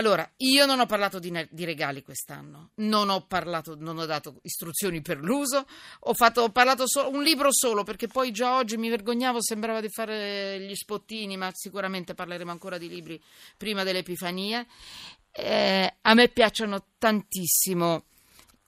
Allora, io non ho parlato di, ne- di regali quest'anno, non ho parlato, non ho dato istruzioni per l'uso, ho, fatto, ho parlato solo, un libro solo perché poi già oggi mi vergognavo, sembrava di fare gli spottini, ma sicuramente parleremo ancora di libri prima dell'Epifania. Eh, a me piacciono tantissimo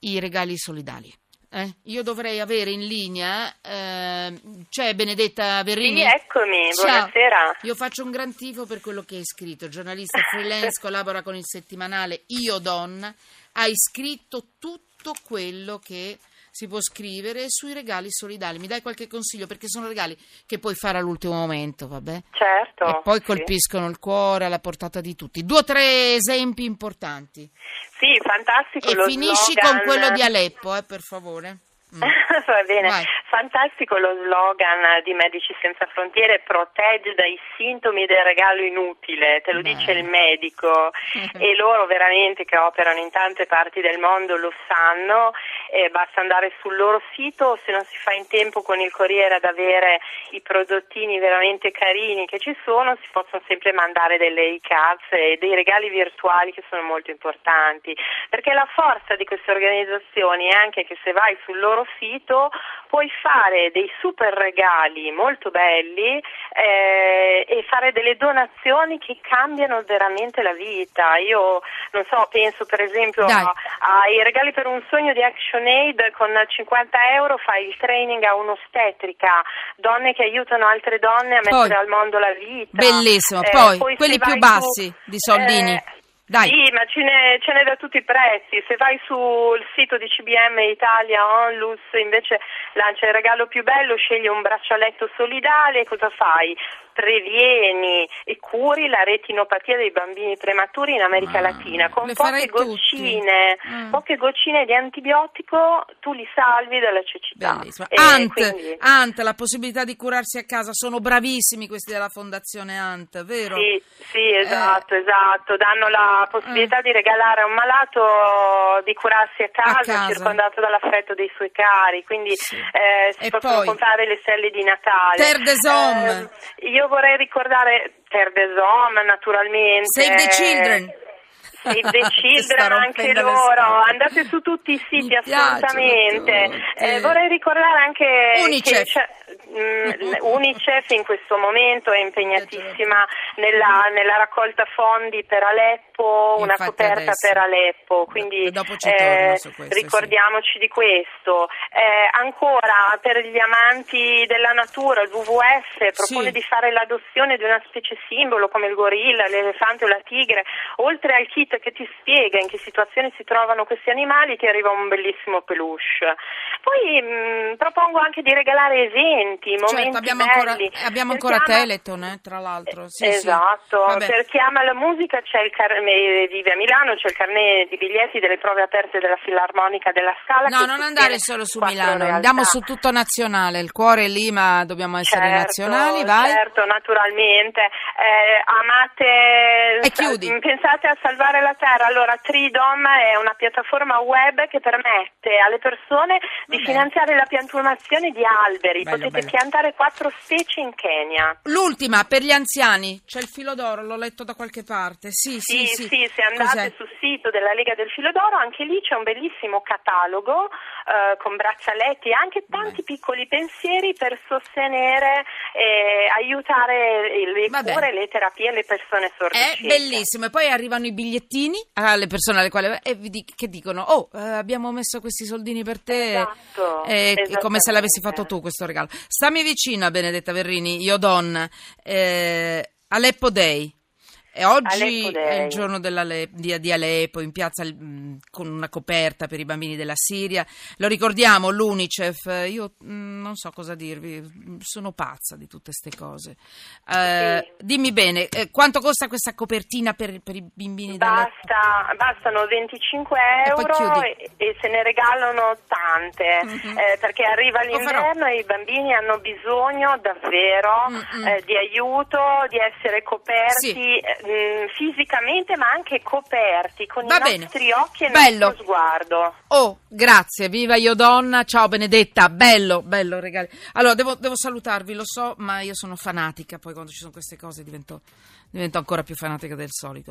i regali solidali. Eh, io dovrei avere in linea, eh, c'è Benedetta Verrini? Sì, eccomi, Ciao. buonasera. Io faccio un gran tifo per quello che hai scritto, giornalista freelance, collabora con il settimanale Io Donna, hai scritto tutto quello che si può scrivere sui regali solidali. Mi dai qualche consiglio? Perché sono regali che puoi fare all'ultimo momento, vabbè? Certo. E poi sì. colpiscono il cuore alla portata di tutti. Due o tre esempi importanti. Sì, fantastico E finisci slogan. con quello di Aleppo, eh, per favore. Mm. Va bene, Vai. fantastico lo slogan di Medici Senza Frontiere, protegge dai sintomi del regalo inutile, te lo Beh. dice il medico e loro veramente che operano in tante parti del mondo lo sanno, eh, basta andare sul loro sito, se non si fa in tempo con il Corriere ad avere i prodottini veramente carini che ci sono, si possono sempre mandare delle e-cards e dei regali virtuali che sono molto importanti, perché la forza di queste organizzazioni è anche che se vai sul loro sito puoi fare dei super regali molto belli eh, e fare delle donazioni che cambiano veramente la vita. Io non so, penso per esempio Dai. ai regali per un sogno di ActionAid con 50 euro fai il training a un'ostetrica, donne che aiutano altre donne a Poi. mettere al mondo la vita. Bellissimo. Eh, Poi, se quelli più bassi su- di soldini. eh, Dai. Sì, ma ce n'è, ce n'è da tutti i prezzi. Se vai sul sito di CBM Italia Onlus invece lancia il regalo più bello, scegli un braccialetto solidale cosa fai? Previeni e curi la retinopatia dei bambini prematuri in America Ah, Latina con poche goccine, Mm. poche goccine di antibiotico tu li salvi dalla cecità. Ant, quindi- Ant, la possibilità di curarsi a casa, sono bravissimi questi della Fondazione Ant, vero? Sì, sì, esatto, esatto. Danno la possibilità Eh. di regalare a un malato di curarsi a casa, casa. circondato dall'affetto dei suoi cari, quindi Sì. eh, si E possono poi? comprare le stelle di Natale. Terre des Hommes. Eh, io vorrei ricordare Terre des Hommes, naturalmente. Save the Children. Save the Children anche loro, andate su tutti i siti Mi assolutamente. Eh, vorrei ricordare anche Unicef. che Unicef in questo momento è impegnatissima nella, nella raccolta fondi per Aleppo, una Infatti coperta adesso- per Aleppo, quindi eh, questo, sì. ricordiamoci di questo. Eh, ancora per gli amanti della natura, il WWF propone Sì. di fare l'adozione di una specie simbolo come il gorilla, l'elefante o la tigre, oltre al kit che ti spiega in che situazioni si trovano questi animali, ti arriva un bellissimo peluche. Poi mh, propongo anche di regalare eventi, momenti Certo, abbiamo ancora, belli. abbiamo Per ancora ama- Teleton, eh, tra l'altro. Sì, sì. esatto, Vabbè. per chi ama la musica c'è il carne, vive a Milano, c'è il carnet di biglietti delle prove aperte della Filarmonica della Scala. No, non andare solo su Milano, realtà. andiamo su tutto nazionale. Il cuore è lì, ma dobbiamo essere Certo, nazionali, vai. Certo, naturalmente. Eh, amate, E chiudi. pensate a salvare la terra. Allora, Tridom è una piattaforma web che permette alle persone di bene. finanziare la piantumazione di alberi. Bello, Potete bello. Piantare quattro specie in Kenya. L'ultima, per gli anziani, c'è il filo d'oro, l'ho letto da qualche parte. Sì, sì, Sì, sì. sì, se andate Cos'è? sul sito della Lega del Filo d'Oro, anche lì c'è un bellissimo catalogo eh, con braccialetti e anche tanti piccoli pensieri per sostenere e aiutare le Va cure, le terapie alle persone È sordocieche. bellissimo. E poi arrivano i bigliettini alle persone alle quali e vi che dicono: Oh, eh, abbiamo messo questi soldini per te. Esatto, Eh, è come se l'avessi fatto tu questo regalo. Stammi vicina, Benedetta Verrini, io donna. Eh, Aleppo Day. E oggi è il giorno di, di Aleppo in piazza mh, con una coperta per i bambini della Siria. Lo ricordiamo, l'UNICEF. Io mh, non so cosa dirvi, sono pazza di tutte queste cose. Eh, Sì. Dimmi bene, eh, quanto costa questa copertina per, per i bambini della Basta, bastano 25 E poi euro e, e se ne regalano tante Mhm. eh, perché arriva farò. l'inverno e i bambini hanno bisogno davvero Mm-mm. eh, di aiuto, di essere coperti Sì. Eh, mh, fisicamente ma anche coperti con Va i bene. nostri occhi e il Bello. nostro sguardo. Oh, grazie, viva io donna, ciao Benedetta, bello, bello regali. Allora, devo, devo salutarvi, lo so, ma io sono fanatica, poi quando ci sono queste cose divento, divento ancora più fanatica del solito.